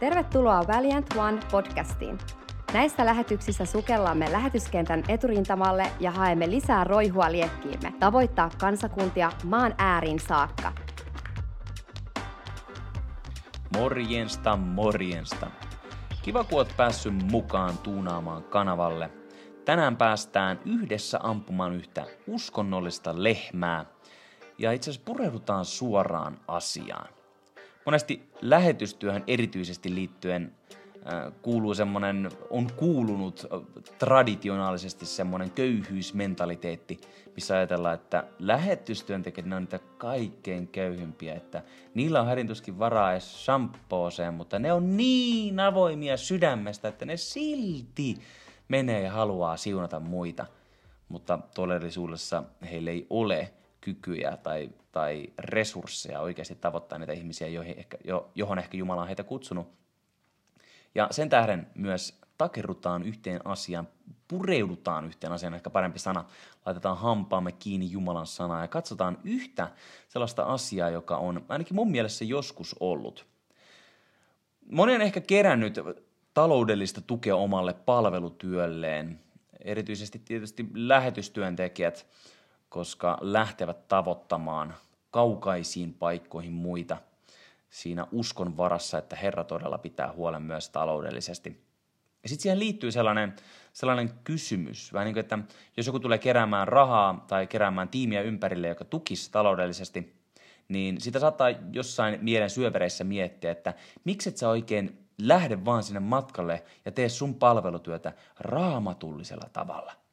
Tervetuloa Valiant One podcastiin. Näissä lähetyksissä sukellamme lähetyskentän eturintamalle ja haemme lisää roihua liekkiimme, tavoittaa kansakuntia maan ääriin saakka. Morjensta, morjensta. Kiva, kun oot päässyt mukaan tuunaamaan kanavalle. Tänään päästään yhdessä ampumaan yhtä uskonnollista lehmää ja itse asiassa pureudutaan suoraan asiaan. Monesti lähetystyöhön erityisesti liittyen äh, kuuluu semmoinen, on kuulunut äh, traditionaalisesti semmoinen köyhyysmentaliteetti, missä ajatellaan, että lähetystyöntekijät ne on niitä kaikkein köyhimpiä, että niillä on hädintuskin varaa edes shampooseen, mutta ne on niin avoimia sydämestä, että ne silti menee ja haluaa siunata muita. Mutta todellisuudessa heillä ei ole kykyjä tai, tai resursseja oikeasti tavoittaa niitä ihmisiä, joihin ehkä, jo, johon ehkä Jumala on heitä kutsunut. Ja sen tähden myös takerrutaan yhteen asiaan, pureudutaan yhteen asiaan, ehkä parempi sana, laitetaan hampaamme kiinni Jumalan sanaa ja katsotaan yhtä sellaista asiaa, joka on ainakin mun mielestä joskus ollut. Moni on ehkä kerännyt taloudellista tukea omalle palvelutyölleen, erityisesti tietysti lähetystyöntekijät, koska lähtevät tavoittamaan kaukaisiin paikkoihin muita siinä uskon varassa, että Herra todella pitää huolen myös taloudellisesti. Ja sitten siihen liittyy sellainen, sellainen kysymys, vähän niin kuin, että jos joku tulee keräämään rahaa tai keräämään tiimiä ympärille, joka tukisi taloudellisesti, niin sitä saattaa jossain mielen syövereissä miettiä, että miksi et sä oikein lähde vaan sinne matkalle ja tee sun palvelutyötä raamatullisella tavalla –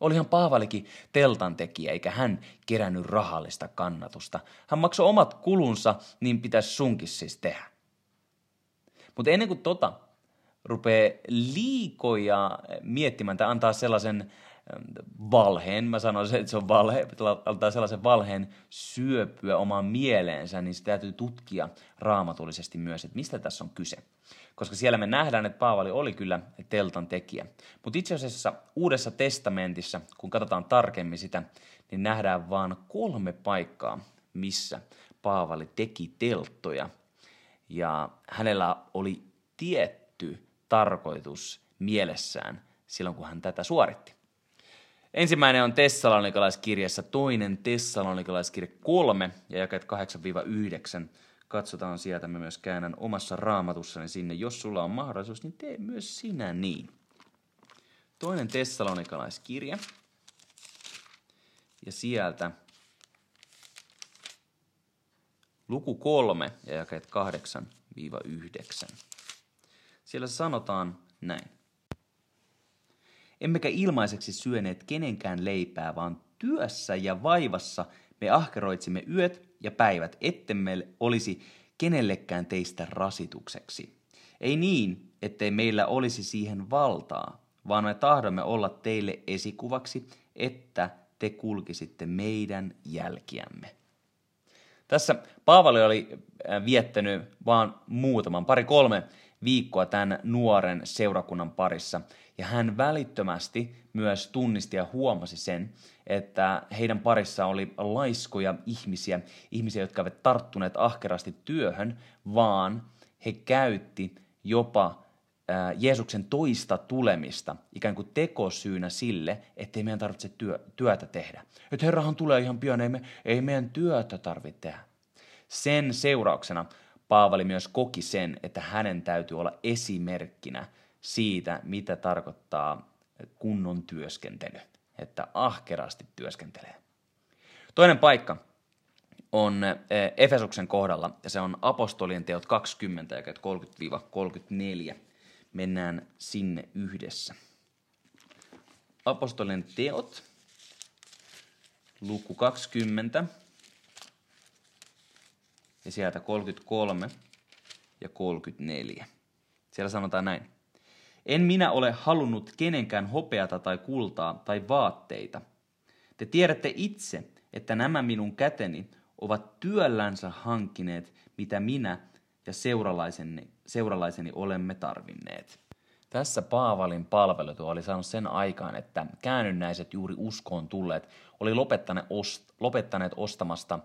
Olihan Paavalikin teltan tekijä, eikä hän kerännyt rahallista kannatusta. Hän maksoi omat kulunsa, niin pitäisi sunkin siis tehdä. Mutta ennen kuin tota rupeaa liikoja miettimään tai antaa sellaisen ähm, valheen, mä sanoisin, että se on valhe, antaa sellaisen valheen syöpyä omaan mieleensä, niin se täytyy tutkia raamatullisesti myös, että mistä tässä on kyse koska siellä me nähdään, että Paavali oli kyllä teltan tekijä. Mutta itse asiassa Uudessa testamentissa, kun katsotaan tarkemmin sitä, niin nähdään vain kolme paikkaa, missä Paavali teki telttoja. Ja hänellä oli tietty tarkoitus mielessään silloin, kun hän tätä suoritti. Ensimmäinen on Tessalonikalaiskirjassa, toinen Tessalonikalaiskirja 3 ja jakeet 8-9 katsotaan sieltä, mä myös käännän omassa raamatussani sinne. Jos sulla on mahdollisuus, niin tee myös sinä niin. Toinen tessalonikalaiskirja. Ja sieltä luku kolme ja jakeet 8-9. Siellä sanotaan näin. Emmekä ilmaiseksi syöneet kenenkään leipää, vaan työssä ja vaivassa me ahkeroitsimme yöt ja päivät, ettemme olisi kenellekään teistä rasitukseksi. Ei niin, ettei meillä olisi siihen valtaa, vaan me tahdomme olla teille esikuvaksi, että te kulkisitte meidän jälkiämme. Tässä Paavali oli äh, viettänyt vain muutaman, pari kolme viikkoa tämän nuoren seurakunnan parissa, ja hän välittömästi myös tunnisti ja huomasi sen, että heidän parissa oli laiskoja ihmisiä, ihmisiä, jotka eivät tarttuneet ahkerasti työhön, vaan he käytti jopa Jeesuksen toista tulemista ikään kuin tekosyynä sille, ettei meidän tarvitse työ, työtä tehdä. Että Herrahan tulee ihan pian, ei, me, ei meidän työtä tarvitse tehdä. Sen seurauksena Paavali myös koki sen, että hänen täytyy olla esimerkkinä siitä, mitä tarkoittaa kunnon työskentely, että ahkerasti työskentelee. Toinen paikka on eh, Efesuksen kohdalla, ja se on apostolien teot 20, ja 30-34. Mennään sinne yhdessä. Apostolien teot, luku 20, ja sieltä 33 ja 34. Siellä sanotaan näin. En minä ole halunnut kenenkään hopeata tai kultaa tai vaatteita. Te tiedätte itse, että nämä minun käteni ovat työllänsä hankkineet, mitä minä ja seuralaiseni, seuralaiseni olemme tarvinneet. Tässä Paavalin palvelutu oli saanut sen aikaan, että käännynnäiset juuri uskoon tulleet oli lopettaneet, ost- lopettaneet ostamasta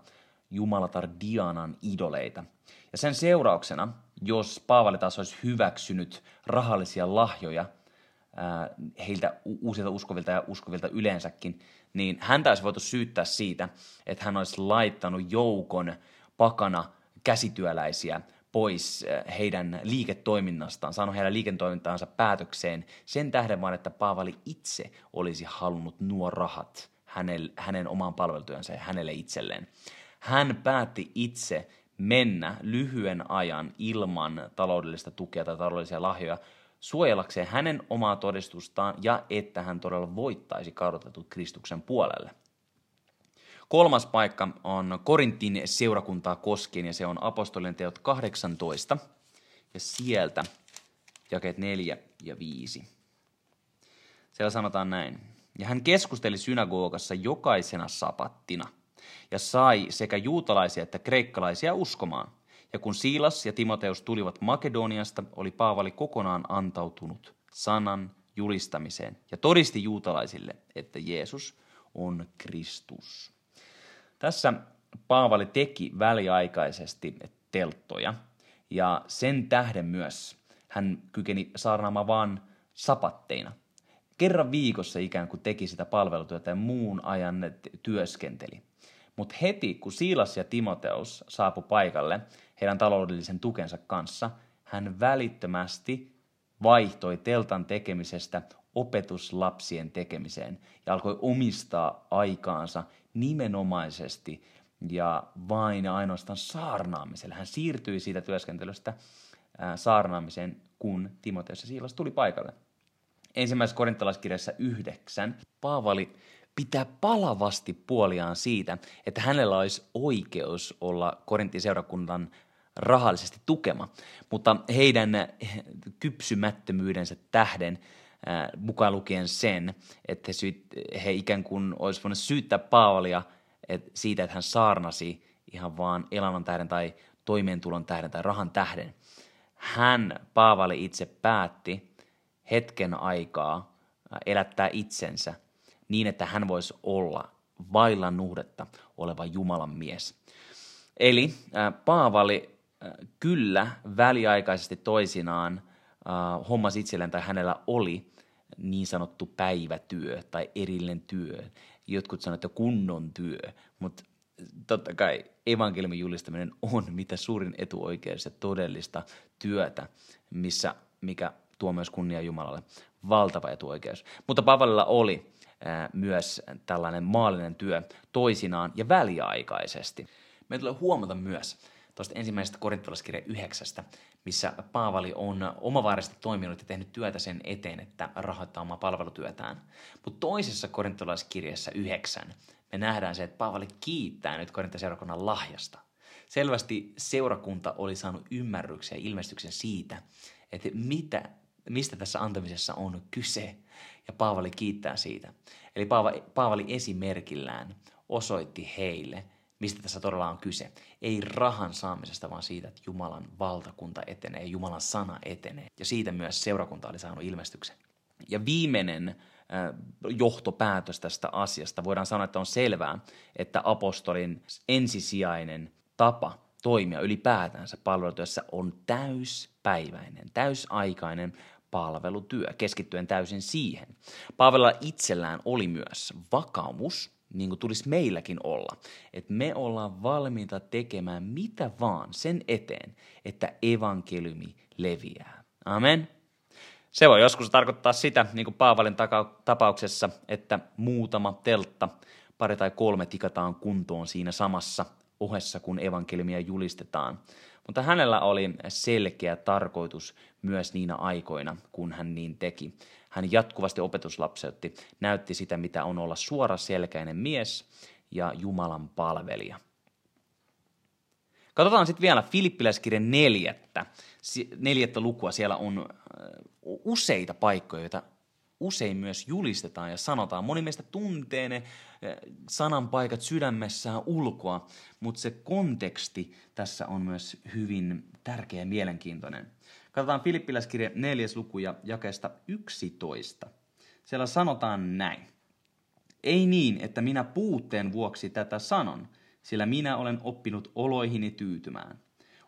jumalatar Dianan idoleita. Ja sen seurauksena jos Paavali taas olisi hyväksynyt rahallisia lahjoja heiltä uusilta uskovilta ja uskovilta yleensäkin, niin häntä olisi voitu syyttää siitä, että hän olisi laittanut joukon pakana käsityöläisiä pois heidän liiketoiminnastaan, saanut heidän liiketoimintaansa päätökseen sen tähden vaan, että Paavali itse olisi halunnut nuo rahat hänen, hänen omaan palvelutyönsä ja hänelle itselleen. Hän päätti itse mennä lyhyen ajan ilman taloudellista tukea tai taloudellisia lahjoja suojellakseen hänen omaa todistustaan ja että hän todella voittaisi kadotetut Kristuksen puolelle. Kolmas paikka on Korintin seurakuntaa koskien ja se on apostolien teot 18 ja sieltä jakeet 4 ja 5. Siellä sanotaan näin. Ja hän keskusteli synagogassa jokaisena sapattina ja sai sekä juutalaisia että kreikkalaisia uskomaan. Ja kun Siilas ja Timoteus tulivat Makedoniasta, oli Paavali kokonaan antautunut sanan julistamiseen ja todisti juutalaisille, että Jeesus on Kristus. Tässä Paavali teki väliaikaisesti telttoja ja sen tähden myös hän kykeni saarnaamaan vain sapatteina. Kerran viikossa ikään kuin teki sitä palvelutyötä ja muun ajan työskenteli. Mutta heti kun Siilas ja Timoteus saapu paikalle heidän taloudellisen tukensa kanssa, hän välittömästi vaihtoi teltan tekemisestä opetuslapsien tekemiseen ja alkoi omistaa aikaansa nimenomaisesti ja vain ja ainoastaan saarnaamiselle. Hän siirtyi siitä työskentelystä saarnaamiseen, kun Timoteus ja Siilas tuli paikalle. Ensimmäisessä korintalaiskirjassa yhdeksän Paavali pitää palavasti puoliaan siitä, että hänellä olisi oikeus olla Korintin seurakunnan rahallisesti tukema, mutta heidän kypsymättömyydensä tähden mukaan lukien sen, että he, syyt, he ikään kuin olisi voinut syyttää Paavalia et siitä, että hän saarnasi ihan vaan elämän tähden tai toimeentulon tähden tai rahan tähden. Hän, Paavali itse päätti hetken aikaa elättää itsensä niin, että hän voisi olla vailla nuhdetta oleva Jumalan mies. Eli Paavali kyllä väliaikaisesti toisinaan hommas itselleen tai hänellä oli niin sanottu päivätyö tai erillinen työ. Jotkut sanovat, että kunnon työ, mutta totta kai evankeliumin julistaminen on mitä suurin etuoikeus ja todellista työtä, missä, mikä tuo myös kunnia Jumalalle. Valtava etuoikeus. Mutta Pavalilla oli myös tällainen maallinen työ toisinaan ja väliaikaisesti. Me tulee huomata myös, tuosta ensimmäisestä korintolaiskirjan yhdeksästä, missä Paavali on omavaarisesti toiminut ja tehnyt työtä sen eteen, että rahoittaa omaa palvelutyötään. Mutta toisessa korintolaiskirjassa yhdeksän me nähdään se, että Paavali kiittää nyt korintaseurakunnan lahjasta. Selvästi seurakunta oli saanut ymmärryksen ja ilmestyksen siitä, että mitä, mistä tässä antamisessa on kyse, ja Paavali kiittää siitä. Eli Paavali, esimerkillään osoitti heille, mistä tässä todella on kyse. Ei rahan saamisesta, vaan siitä, että Jumalan valtakunta etenee, Jumalan sana etenee. Ja siitä myös seurakunta oli saanut ilmestyksen. Ja viimeinen äh, johtopäätös tästä asiasta. Voidaan sanoa, että on selvää, että apostolin ensisijainen tapa toimia ylipäätänsä palvelutyössä on täyspäiväinen, täysaikainen palvelutyö, keskittyen täysin siihen. Paavella itsellään oli myös vakaumus, niin kuin tulisi meilläkin olla. Että me ollaan valmiita tekemään mitä vaan sen eteen, että evankeliumi leviää. Amen. Se voi joskus tarkoittaa sitä, niin kuin Paavalin tapauksessa, että muutama teltta, pari tai kolme tikataan kuntoon siinä samassa ohessa, kun evankeliumia julistetaan. Mutta hänellä oli selkeä tarkoitus myös niinä aikoina, kun hän niin teki. Hän jatkuvasti opetuslapseutti, näytti sitä, mitä on olla suora selkäinen mies ja Jumalan palvelija. Katsotaan sitten vielä Filippiläiskirjan neljättä, neljättä lukua. Siellä on useita paikkoja, joita usein myös julistetaan ja sanotaan. Moni meistä tuntee ne sananpaikat sydämessään ulkoa, mutta se konteksti tässä on myös hyvin tärkeä ja mielenkiintoinen. Katsotaan Filippiläiskirja 4. luku ja jakeesta 11. Siellä sanotaan näin. Ei niin, että minä puutteen vuoksi tätä sanon, sillä minä olen oppinut oloihini tyytymään.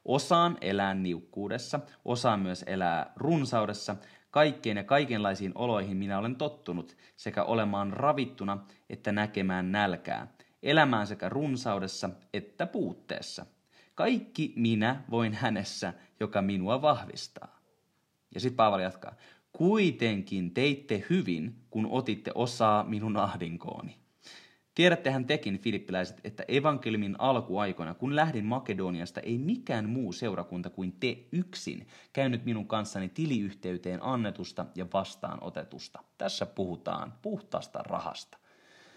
Osaan elää niukkuudessa, osaan myös elää runsaudessa. Kaikkeen ja kaikenlaisiin oloihin minä olen tottunut, sekä olemaan ravittuna että näkemään nälkää, elämään sekä runsaudessa että puutteessa. Kaikki minä voin hänessä, joka minua vahvistaa. Ja sitten Paavali jatkaa. Kuitenkin teitte hyvin, kun otitte osaa minun ahdinkooni. Tiedättehän tekin, filippiläiset, että evankeliumin alkuaikoina, kun lähdin Makedoniasta, ei mikään muu seurakunta kuin te yksin käynyt minun kanssani tiliyhteyteen annetusta ja vastaanotetusta. Tässä puhutaan puhtaasta rahasta.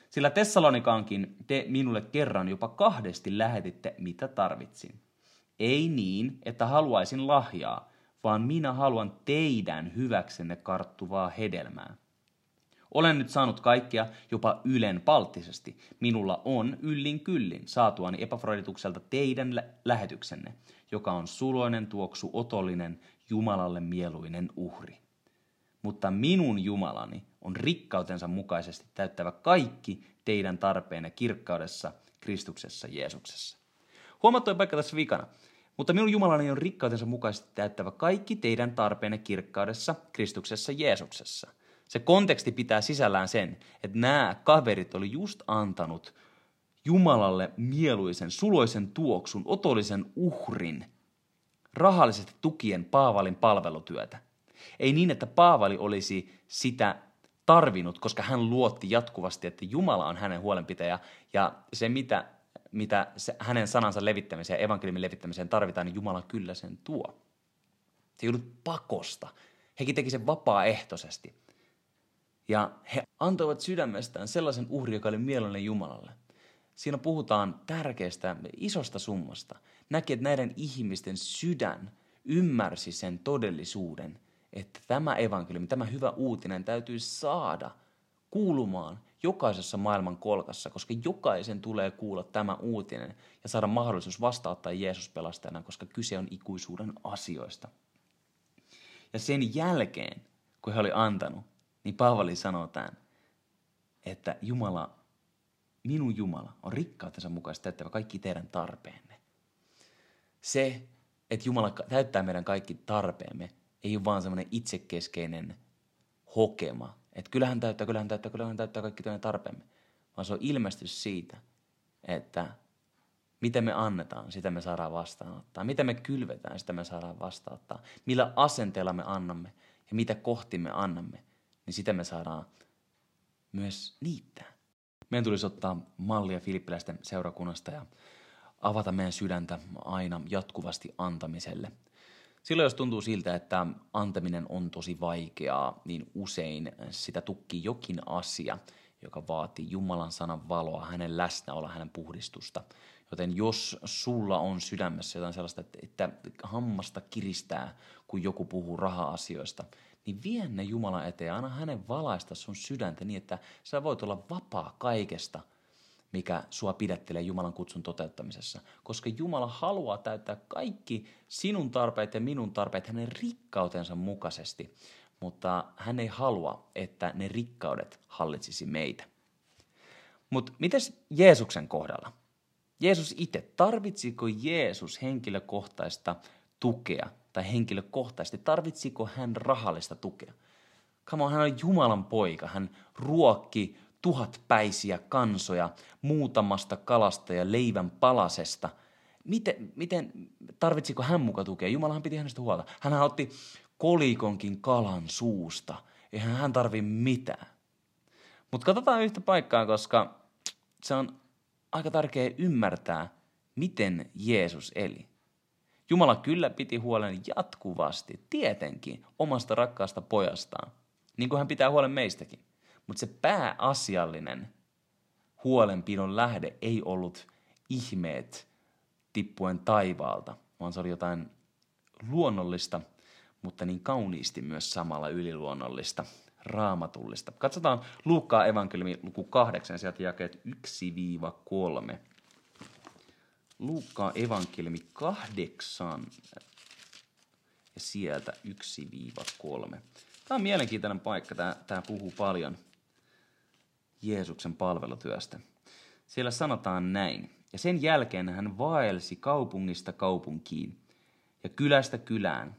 Sillä Tessalonikaankin te minulle kerran jopa kahdesti lähetitte, mitä tarvitsin. Ei niin, että haluaisin lahjaa, vaan minä haluan teidän hyväksenne karttuvaa hedelmää. Olen nyt saanut kaikkea jopa ylen palttisesti. Minulla on yllin kyllin saatuani Epafroditukselta teidän lä- lähetyksenne, joka on suloinen tuoksu otollinen, Jumalalle mieluinen uhri. Mutta minun Jumalani on rikkautensa mukaisesti täyttävä kaikki teidän tarpeenne kirkkaudessa Kristuksessa Jeesuksessa. Huomattu paikka tässä vikana. Mutta minun Jumalani on rikkautensa mukaisesti täyttävä kaikki teidän tarpeenne kirkkaudessa Kristuksessa Jeesuksessa. Se konteksti pitää sisällään sen, että nämä kaverit oli just antanut Jumalalle mieluisen, suloisen tuoksun, otollisen uhrin, rahallisesti tukien Paavalin palvelutyötä. Ei niin, että Paavali olisi sitä tarvinnut, koska hän luotti jatkuvasti, että Jumala on hänen huolenpitäjä ja se, mitä, mitä se, hänen sanansa levittämiseen ja evankeliumin levittämiseen tarvitaan, niin Jumala kyllä sen tuo. Se ei ollut pakosta. Hekin teki sen vapaaehtoisesti. Ja he antoivat sydämestään sellaisen uhri, joka oli mielellinen Jumalalle. Siinä puhutaan tärkeästä, isosta summasta. Näki, että näiden ihmisten sydän ymmärsi sen todellisuuden, että tämä evankeliumi, tämä hyvä uutinen täytyy saada kuulumaan jokaisessa maailman kolkassa, koska jokaisen tulee kuulla tämä uutinen ja saada mahdollisuus vastauttaa Jeesus pelastajana, koska kyse on ikuisuuden asioista. Ja sen jälkeen, kun he oli antanut, niin Paavali sanoo tämän, että Jumala, minun Jumala on rikkautensa mukaisesti täyttävä kaikki teidän tarpeenne. Se, että Jumala täyttää meidän kaikki tarpeemme, ei ole vaan semmoinen itsekeskeinen hokema, että kyllähän täyttää, kyllähän täyttää, kyllähän täyttää kaikki teidän tarpeemme, vaan se on ilmestys siitä, että mitä me annetaan, sitä me saadaan vastaanottaa. Mitä me kylvetään, sitä me saadaan vastaanottaa. Millä asenteella me annamme ja mitä kohti me annamme, niin sitä me saadaan myös niittää. Meidän tulisi ottaa mallia filippiläisten seurakunnasta ja avata meidän sydäntä aina jatkuvasti antamiselle. Silloin jos tuntuu siltä, että antaminen on tosi vaikeaa, niin usein sitä tukkii jokin asia, joka vaatii Jumalan sanan valoa, hänen läsnäoloa, hänen puhdistusta. Joten jos sulla on sydämessä jotain sellaista, että hammasta kiristää, kun joku puhuu raha-asioista, niin vie ne Jumalan eteen, anna hänen valaista sun sydäntä niin, että sä voit olla vapaa kaikesta, mikä sua pidättelee Jumalan kutsun toteuttamisessa. Koska Jumala haluaa täyttää kaikki sinun tarpeet ja minun tarpeet hänen rikkautensa mukaisesti, mutta hän ei halua, että ne rikkaudet hallitsisi meitä. Mutta mites Jeesuksen kohdalla? Jeesus itse, tarvitsiko Jeesus henkilökohtaista tukea tai henkilökohtaisesti, tarvitsiko hän rahallista tukea? Come on, hän on Jumalan poika, hän ruokki tuhatpäisiä kansoja muutamasta kalasta ja leivän palasesta. Miten, miten tarvitsiko hän muka tukea? Jumalahan piti hänestä huolta. Hän otti kolikonkin kalan suusta. Eihän hän tarvi mitään. Mutta katsotaan yhtä paikkaa, koska se on aika tärkeää ymmärtää, miten Jeesus eli. Jumala kyllä piti huolen jatkuvasti, tietenkin, omasta rakkaasta pojastaan, niin kuin hän pitää huolen meistäkin. Mutta se pääasiallinen huolenpidon lähde ei ollut ihmeet tippuen taivaalta, vaan se oli jotain luonnollista, mutta niin kauniisti myös samalla yliluonnollista, raamatullista. Katsotaan Luukkaa evankeliumi luku 8, sieltä jakeet 1-3. Luukkaa evankeliumi 8 ja sieltä 1-3. Tämä on mielenkiintoinen paikka, tämä, tämä puhuu paljon Jeesuksen palvelutyöstä. Siellä sanotaan näin. Ja sen jälkeen hän vaelsi kaupungista kaupunkiin ja kylästä kylään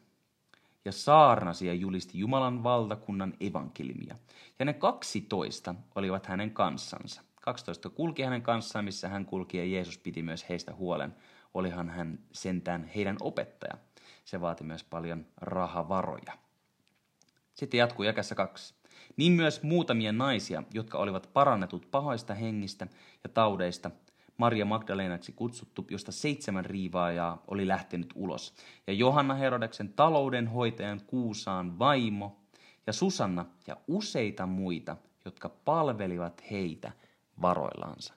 ja saarnasi ja julisti Jumalan valtakunnan evankelimia. Ja ne kaksitoista olivat hänen kanssansa. 12 kulki hänen kanssaan, missä hän kulki ja Jeesus piti myös heistä huolen. Olihan hän sentään heidän opettaja. Se vaati myös paljon rahavaroja. Sitten jatkuu jakessa kaksi. Niin myös muutamia naisia, jotka olivat parannetut pahoista hengistä ja taudeista, Maria Magdalenaksi kutsuttu, josta seitsemän riivaajaa oli lähtenyt ulos, ja Johanna Herodeksen taloudenhoitajan Kuusaan vaimo, ja Susanna ja useita muita, jotka palvelivat heitä varoillansa.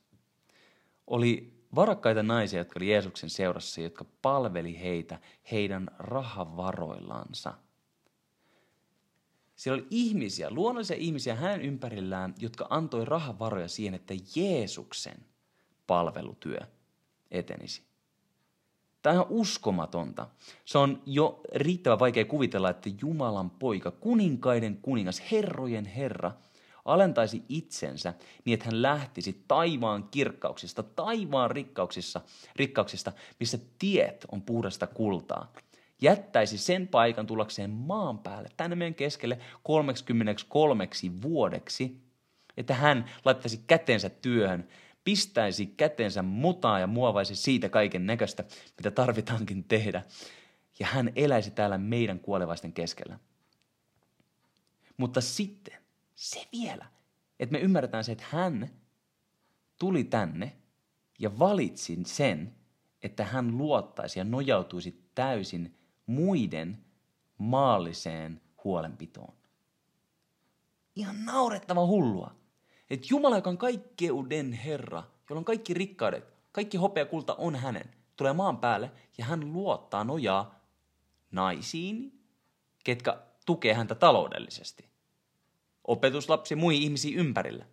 Oli varakkaita naisia, jotka oli Jeesuksen seurassa, jotka palveli heitä heidän rahavaroillansa. Siellä oli ihmisiä, luonnollisia ihmisiä hänen ympärillään, jotka antoi rahavaroja siihen, että Jeesuksen palvelutyö etenisi. Tämä on uskomatonta. Se on jo riittävän vaikea kuvitella, että Jumalan poika, kuninkaiden kuningas, herrojen herra, alentaisi itsensä niin, että hän lähtisi taivaan kirkkauksista, taivaan rikkauksissa, rikkauksista, missä tiet on puhdasta kultaa. Jättäisi sen paikan tullakseen maan päälle, tänne meidän keskelle 33 vuodeksi, että hän laittaisi kätensä työhön, pistäisi kätensä mutaan ja muovaisi siitä kaiken näköistä, mitä tarvitaankin tehdä. Ja hän eläisi täällä meidän kuolevaisten keskellä. Mutta sitten se vielä, että me ymmärretään se, että hän tuli tänne ja valitsi sen, että hän luottaisi ja nojautuisi täysin muiden maalliseen huolenpitoon. Ihan naurettava hullua. Että Jumala, joka on kaikkeuden Herra, jolla on kaikki rikkaudet, kaikki hopea kulta on hänen, tulee maan päälle ja hän luottaa nojaa naisiin, ketkä tukee häntä taloudellisesti. Opetuslapsi muihin ihmisiin ympärillä,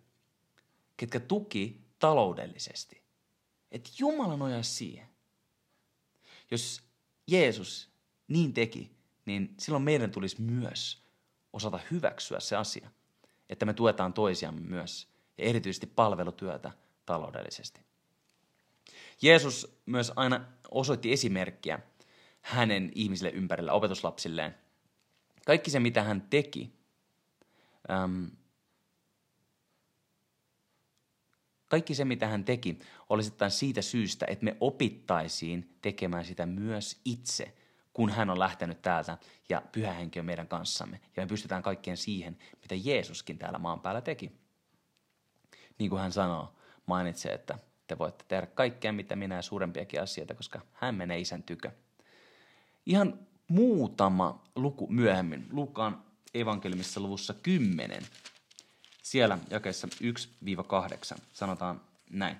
ketkä tuki taloudellisesti. Että Jumala nojaa siihen. Jos Jeesus niin teki, niin silloin meidän tulisi myös osata hyväksyä se asia, että me tuetaan toisiamme myös ja erityisesti palvelutyötä taloudellisesti. Jeesus myös aina osoitti esimerkkiä hänen ihmisille ympärillä, opetuslapsilleen. Kaikki se, mitä hän teki, äm, kaikki se, mitä hän teki, oli sitten siitä syystä, että me opittaisiin tekemään sitä myös itse, kun hän on lähtenyt täältä ja pyhä henki on meidän kanssamme. Ja me pystytään kaikkeen siihen, mitä Jeesuskin täällä maan päällä teki niin kuin hän sanoo, mainitsee, että te voitte tehdä kaikkea, mitä minä ja suurempiakin asioita, koska hän menee isän tykö. Ihan muutama luku myöhemmin, Lukaan evankeliumissa luvussa 10, siellä jakeessa 1-8 sanotaan näin.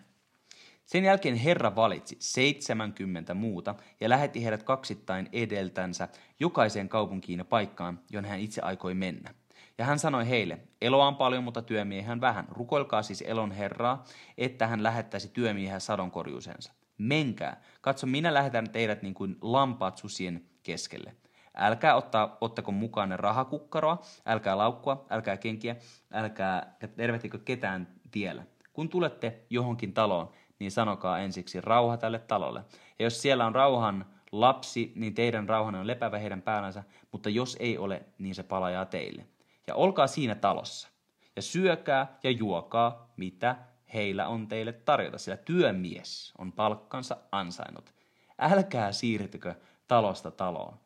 Sen jälkeen Herra valitsi 70 muuta ja lähetti heidät kaksittain edeltänsä jokaiseen kaupunkiin ja paikkaan, johon hän itse aikoi mennä. Ja hän sanoi heille, eloa on paljon, mutta työmiehän vähän. Rukoilkaa siis elon Herraa, että hän lähettäisi työmiehen sadonkorjuusensa. Menkää, katso minä lähetän teidät niin kuin lampaat susien keskelle. Älkää ottaa, ottako mukaan rahakukkaroa, älkää laukkua, älkää kenkiä, älkää tervehtikö ketään tiellä. Kun tulette johonkin taloon, niin sanokaa ensiksi rauha tälle talolle. Ja jos siellä on rauhan lapsi, niin teidän rauhanne on lepävä heidän päällänsä, mutta jos ei ole, niin se palajaa teille ja olkaa siinä talossa. Ja syökää ja juokaa, mitä heillä on teille tarjota, sillä työmies on palkkansa ansainnut. Älkää siirtykö talosta taloon.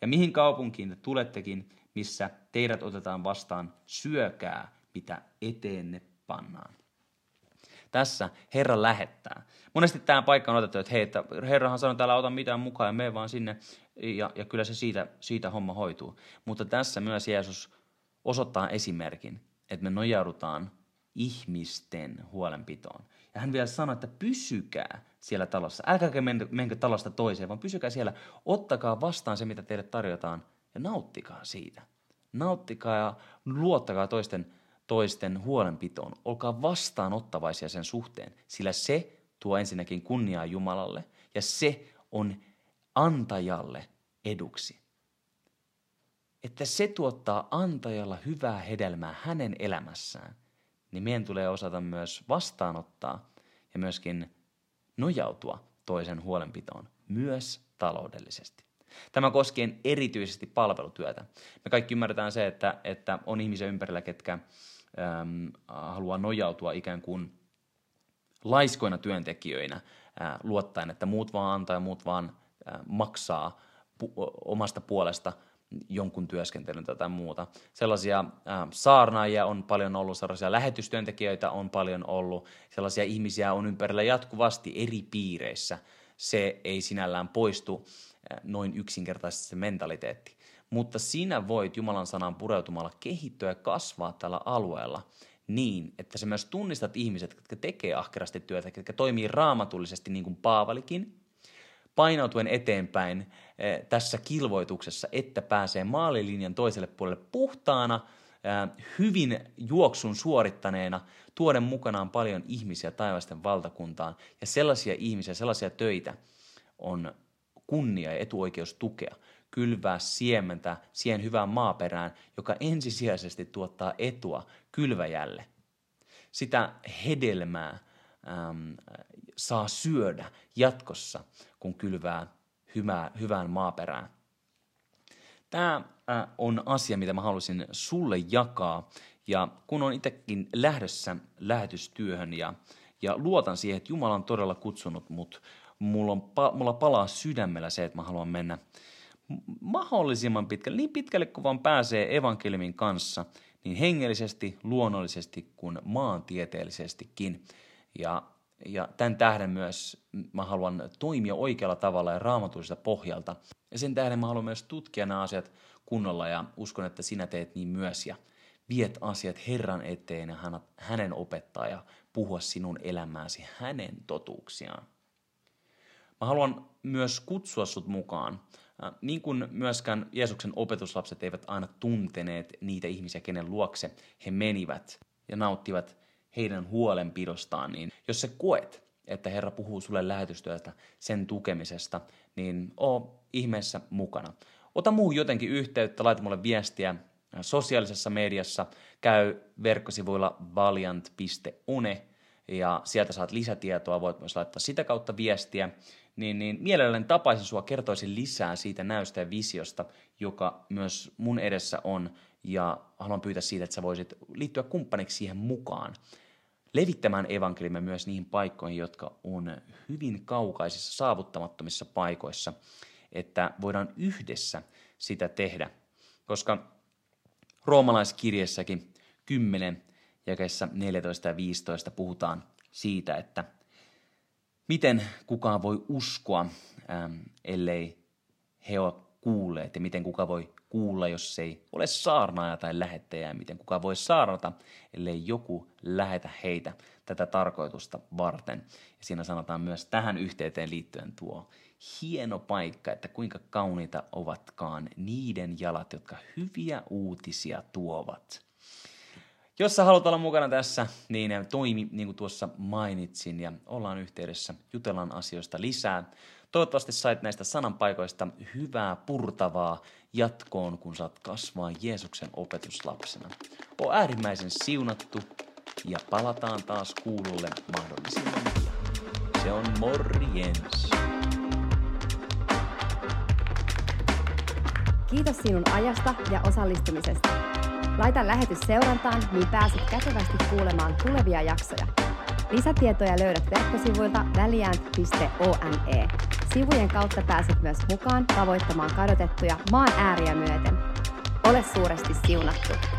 Ja mihin kaupunkiin te tulettekin, missä teidät otetaan vastaan, syökää, mitä eteenne pannaan. Tässä Herra lähettää. Monesti tämä paikka on otettu, että hei, että Herrahan sanoi, että älä ota mitään mukaan ja mene vaan sinne, ja, ja kyllä se siitä, siitä homma hoituu. Mutta tässä myös Jeesus osoittaa esimerkin, että me nojaudutaan ihmisten huolenpitoon. Ja hän vielä sanoi, että pysykää siellä talossa. Älkääkä menkö talosta toiseen, vaan pysykää siellä. Ottakaa vastaan se, mitä teille tarjotaan ja nauttikaa siitä. Nauttikaa ja luottakaa toisten, toisten huolenpitoon. Olkaa vastaanottavaisia sen suhteen, sillä se tuo ensinnäkin kunniaa Jumalalle ja se on antajalle eduksi että se tuottaa antajalla hyvää hedelmää hänen elämässään, niin meidän tulee osata myös vastaanottaa ja myöskin nojautua toisen huolenpitoon, myös taloudellisesti. Tämä koskien erityisesti palvelutyötä. Me kaikki ymmärretään se, että, että on ihmisiä ympärillä, ketkä äm, haluaa nojautua ikään kuin laiskoina työntekijöinä äh, luottaen, että muut vaan antaa ja muut vaan äh, maksaa pu- omasta puolesta jonkun työskentelyn tai muuta. Sellaisia äh, saarnaajia on paljon ollut, sellaisia lähetystyöntekijöitä on paljon ollut, sellaisia ihmisiä on ympärillä jatkuvasti eri piireissä. Se ei sinällään poistu äh, noin yksinkertaisesti se mentaliteetti. Mutta sinä voit Jumalan sanan pureutumalla kehittyä ja kasvaa tällä alueella niin, että sä myös tunnistat ihmiset, jotka tekee ahkerasti työtä, jotka toimii raamatullisesti niin kuin Paavalikin, painautuen eteenpäin eh, tässä kilvoituksessa, että pääsee maalilinjan toiselle puolelle puhtaana, eh, hyvin juoksun suorittaneena, tuoden mukanaan paljon ihmisiä taivasten valtakuntaan. Ja sellaisia ihmisiä, sellaisia töitä on kunnia ja etuoikeus tukea, kylvää siementä siihen hyvään maaperään, joka ensisijaisesti tuottaa etua kylväjälle. Sitä hedelmää äm, saa syödä jatkossa, kun kylvää hyvää, hyvään maaperään. Tämä äh, on asia, mitä mä haluaisin sulle jakaa. Ja kun on itsekin lähdössä lähetystyöhön ja, ja luotan siihen, että Jumala on todella kutsunut mut, mulla, on, mulla palaa sydämellä se, että mä haluan mennä mahdollisimman pitkälle, niin pitkälle kuin vaan pääsee evankeliumin kanssa, niin hengellisesti, luonnollisesti kuin maantieteellisestikin. Ja, ja tämän tähden myös mä haluan toimia oikealla tavalla ja raamatullisesta pohjalta. Ja sen tähden mä haluan myös tutkia nämä asiat kunnolla ja uskon, että sinä teet niin myös ja viet asiat Herran eteen ja hänen opettaa ja puhua sinun elämääsi hänen totuuksiaan. Mä haluan myös kutsua sut mukaan niin kuin myöskään Jeesuksen opetuslapset eivät aina tunteneet niitä ihmisiä, kenen luokse he menivät ja nauttivat heidän huolenpidostaan, niin jos sä koet, että Herra puhuu sulle lähetystyöstä, sen tukemisesta, niin oo ihmeessä mukana. Ota muu jotenkin yhteyttä, laita mulle viestiä sosiaalisessa mediassa, käy verkkosivuilla valiant.une ja sieltä saat lisätietoa, voit myös laittaa sitä kautta viestiä niin, niin mielelläni tapaisin sua, kertoisin lisää siitä näystä ja visiosta, joka myös mun edessä on, ja haluan pyytää siitä, että sä voisit liittyä kumppaniksi siihen mukaan, levittämään evankeliumia myös niihin paikkoihin, jotka on hyvin kaukaisissa, saavuttamattomissa paikoissa, että voidaan yhdessä sitä tehdä, koska roomalaiskirjassakin 10 jakeessa 14 ja 15 puhutaan siitä, että – Miten kukaan voi uskoa, ellei he ole kuulleet, ja miten kuka voi kuulla, jos ei ole saarnaaja tai lähettäjää, miten kuka voi saarnata, ellei joku lähetä heitä tätä tarkoitusta varten. Ja siinä sanotaan myös tähän yhteyteen liittyen tuo hieno paikka, että kuinka kauniita ovatkaan niiden jalat, jotka hyviä uutisia tuovat. Jos sä haluat olla mukana tässä, niin toimi niin kuin tuossa mainitsin ja ollaan yhteydessä, jutellaan asioista lisää. Toivottavasti sait näistä sananpaikoista hyvää purtavaa jatkoon, kun saat kasvaa Jeesuksen opetuslapsena. O äärimmäisen siunattu ja palataan taas kuululle mahdollisimman pian. Se on morjens! Kiitos sinun ajasta ja osallistumisesta. Laita lähetys seurantaan, niin pääset kätevästi kuulemaan tulevia jaksoja. Lisätietoja löydät verkkosivuilta väliäänt.one. Sivujen kautta pääset myös mukaan tavoittamaan kadotettuja maan ääriä myöten. Ole suuresti siunattu!